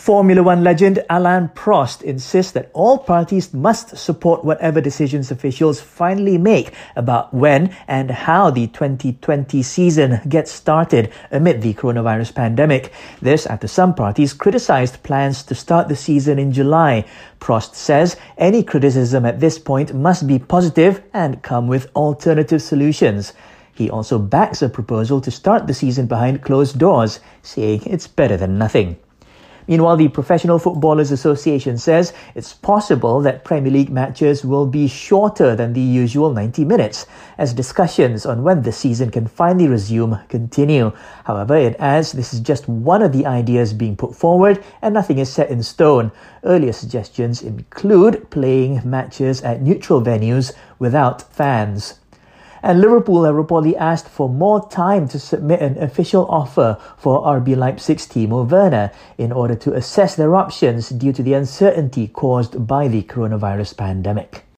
Formula One legend Alain Prost insists that all parties must support whatever decisions officials finally make about when and how the 2020 season gets started amid the coronavirus pandemic. This after some parties criticized plans to start the season in July. Prost says any criticism at this point must be positive and come with alternative solutions. He also backs a proposal to start the season behind closed doors, saying it's better than nothing. Meanwhile, the Professional Footballers Association says it's possible that Premier League matches will be shorter than the usual 90 minutes as discussions on when the season can finally resume continue. However, it adds this is just one of the ideas being put forward and nothing is set in stone. Earlier suggestions include playing matches at neutral venues without fans. And Liverpool have reportedly asked for more time to submit an official offer for RB Leipzig's Timo Werner in order to assess their options due to the uncertainty caused by the coronavirus pandemic.